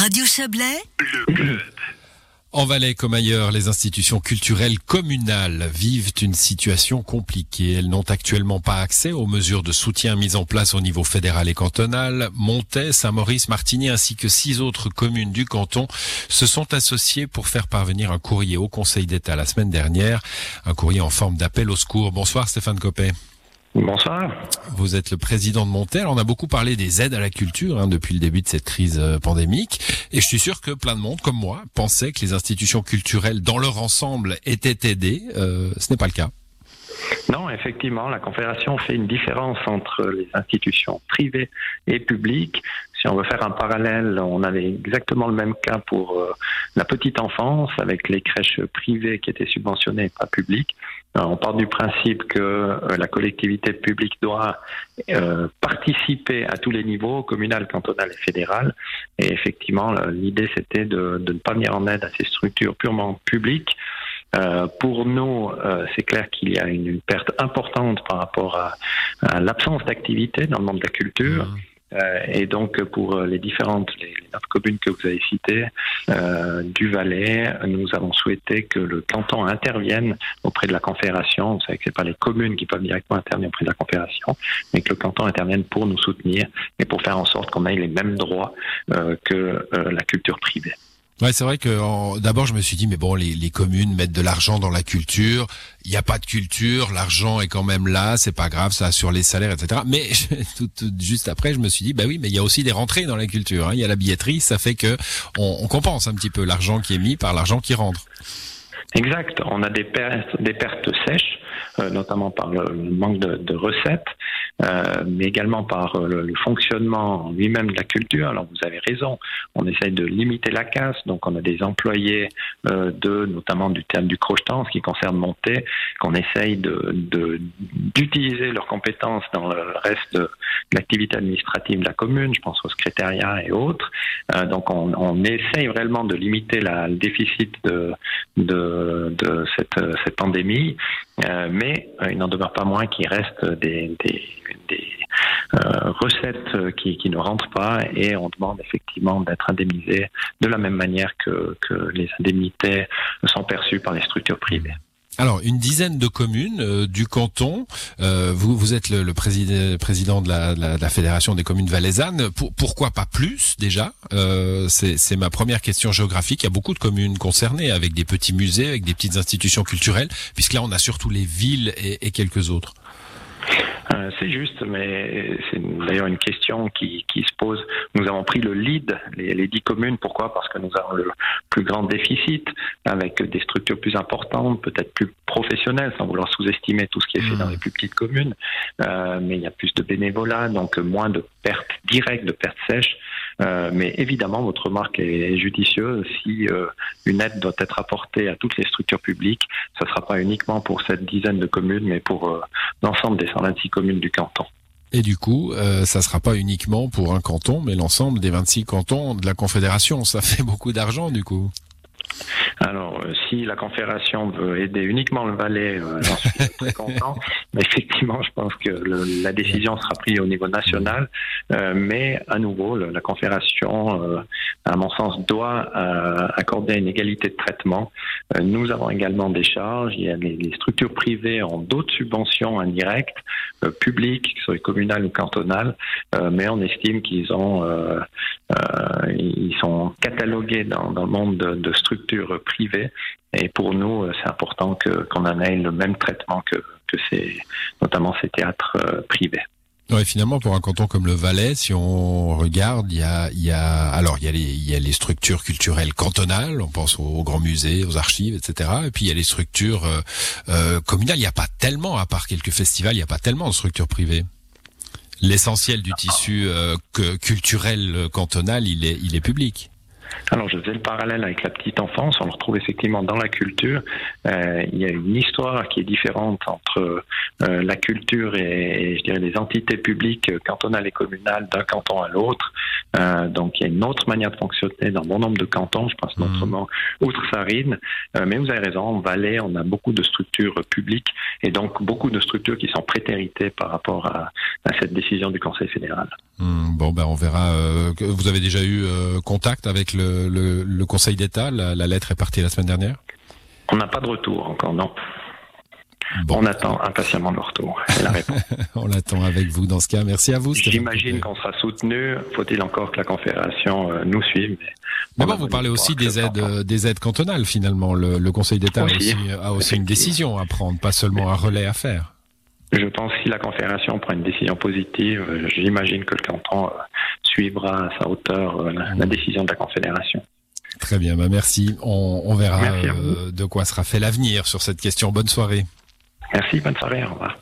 Radio Chablais, Le club. En Valais comme ailleurs, les institutions culturelles communales vivent une situation compliquée. Elles n'ont actuellement pas accès aux mesures de soutien mises en place au niveau fédéral et cantonal. Montaix, Saint-Maurice, Martigny ainsi que six autres communes du canton se sont associées pour faire parvenir un courrier au Conseil d'État la semaine dernière. Un courrier en forme d'appel au secours. Bonsoir Stéphane Copé. Bonsoir. Vous êtes le président de Montel. On a beaucoup parlé des aides à la culture hein, depuis le début de cette crise euh, pandémique. Et je suis sûr que plein de monde, comme moi, pensait que les institutions culturelles dans leur ensemble étaient aidées. Euh, ce n'est pas le cas. Non, effectivement, la Confédération fait une différence entre les institutions privées et publiques. Si on veut faire un parallèle, on avait exactement le même cas pour euh, la petite enfance avec les crèches privées qui étaient subventionnées et pas publiques. Euh, on part du principe que euh, la collectivité publique doit participer à tous les niveaux, communal, cantonal et fédéral. Et effectivement, l'idée c'était de, ne pas venir en aide à ces structures purement publiques. Pour nous, c'est clair qu'il y a une, perte importante par rapport à, l'absence d'activité dans le monde de la culture. Mmh. Euh, et donc pour les différentes les, neuf communes que vous avez citées euh, du Valais, nous avons souhaité que le canton intervienne auprès de la Confédération. Vous savez que c'est pas les communes qui peuvent directement intervenir auprès de la Confédération, mais que le canton intervienne pour nous soutenir et pour faire en sorte qu'on ait les mêmes droits euh, que la culture privée. Ouais, c'est vrai que d'abord je me suis dit mais bon les, les communes mettent de l'argent dans la culture, il n'y a pas de culture, l'argent est quand même là, c'est pas grave, ça sur les salaires, etc. Mais tout, tout, juste après je me suis dit bah oui mais il y a aussi des rentrées dans la culture, hein. il y a la billetterie, ça fait que on, on compense un petit peu l'argent qui est mis par l'argent qui rentre. Exact, on a des pertes, des pertes sèches, euh, notamment par le manque de, de recettes. Euh, mais également par euh, le, le fonctionnement lui-même de la culture. Alors vous avez raison, on essaye de limiter la casse, donc on a des employés euh, de, notamment du terme du crochetant, ce qui concerne Monté, qu'on essaye de, d'utiliser de, leurs compétences dans le reste de l'activité administrative de la commune, je pense au secrétariat et autres. Euh, donc on, on, essaye vraiment de limiter la, le déficit de, de, de cette, cette pandémie, euh, mais il n'en demeure pas moins qu'il reste des, des des euh, recettes qui, ne rentrent pas et on demande effectivement d'être indemnisé de la même manière que, les indemnités sont perçues par les structures privées. Alors, une dizaine de communes euh, du canton. Euh, vous, êtes le, président, de, la, fédération des communes valaisannes. Pour, pourquoi pas plus déjà? C'est ma première question géographique. Il y a beaucoup de communes concernées avec des petits musées, avec des petites institutions culturelles, puisque là on a surtout les villes et quelques autres. Euh, c'est juste, mais c'est d'ailleurs une question qui, qui, se pose. Nous avons pris le lead, les, les, dix communes. Pourquoi? Parce que nous avons le plus grand déficit, avec des structures plus importantes, peut-être plus professionnelles, sans vouloir sous-estimer tout ce qui est fait mmh. dans les plus petites communes. Euh, mais il y a plus de bénévolat, donc moins de pertes directes, de pertes sèches. Euh, mais évidemment, votre remarque est, judicieuse. Si euh, une aide doit être apportée à toutes les structures publiques, ce ne sera pas uniquement pour cette dizaine de communes, mais pour euh, l'ensemble des 126 communes du canton. Et du coup, euh, ça sera pas uniquement pour un canton, mais l'ensemble des 26 cantons de la Confédération. Ça fait beaucoup d'argent, du coup. Alors, euh, si la Confédération veut aider uniquement le Valais, euh, j'en suis très content. Mais effectivement, je pense que le, la décision sera prise au niveau national. Euh, mais à nouveau, le, la Confédération, euh, à mon sens, doit euh, accorder une égalité de traitement. Euh, nous avons également des charges. Il y a les, les structures privées ont d'autres subventions indirectes, publiques, que ce soit communales ou cantonales. mais on estime qu'ils ont, ils sont catalogués dans, dans le monde de, de structures privées. Et pour nous, c'est important qu'on en ait le même traitement que, que ces, notamment ces théâtres euh, privés. Ouais, finalement, pour un canton comme le Valais, si on regarde, il y a, il y a, alors il y a les, il y a les structures culturelles cantonales, on pense aux, grands musées, aux archives, etc. Et puis il y a les structures euh, euh, communales. Il n'y a pas tellement, à part quelques festivals, il n'y a pas tellement de structures privées. L'essentiel du tissu euh, culturel cantonal, il est, il est public. Alors, je faisais le parallèle avec la petite enfance. On le retrouve effectivement dans la culture. Euh, il y a une histoire qui est différente entre euh, la culture et, et, je dirais, les entités publiques cantonales et communales d'un canton à l'autre. Euh, donc, il y a une autre manière de fonctionner dans bon nombre de cantons. Je pense notamment mmh. Outre-Sarine. Euh, mais vous avez raison, en Valais, on a beaucoup de structures publiques et donc beaucoup de structures qui sont prétéritées par rapport à, à cette décision du Conseil fédéral. Hmm, bon, ben on verra. Euh, vous avez déjà eu euh, contact avec le, le, Conseil d'État. La, lettre est partie la semaine dernière? On n'a pas de retour encore, non. On attend impatiemment le retour la réponse. on l'attend avec vous dans ce cas. Merci à vous. J'imagine qu'on sera soutenu. Faut-il encore que la Confédération euh, nous suive Mais bon, vous parlez aussi des aides, des aides cantonales finalement. Le, Conseil d'État a aussi une décision à prendre, pas seulement un relais à faire. Je pense que si la Confédération prend une décision positive, euh, j'imagine que le canton euh, suivra à sa hauteur la, décision de la Confédération. Très bien, bah merci. On, verra de quoi sera fait l'avenir sur cette question. Bonne soirée. Merci, bonne soirée, au revoir.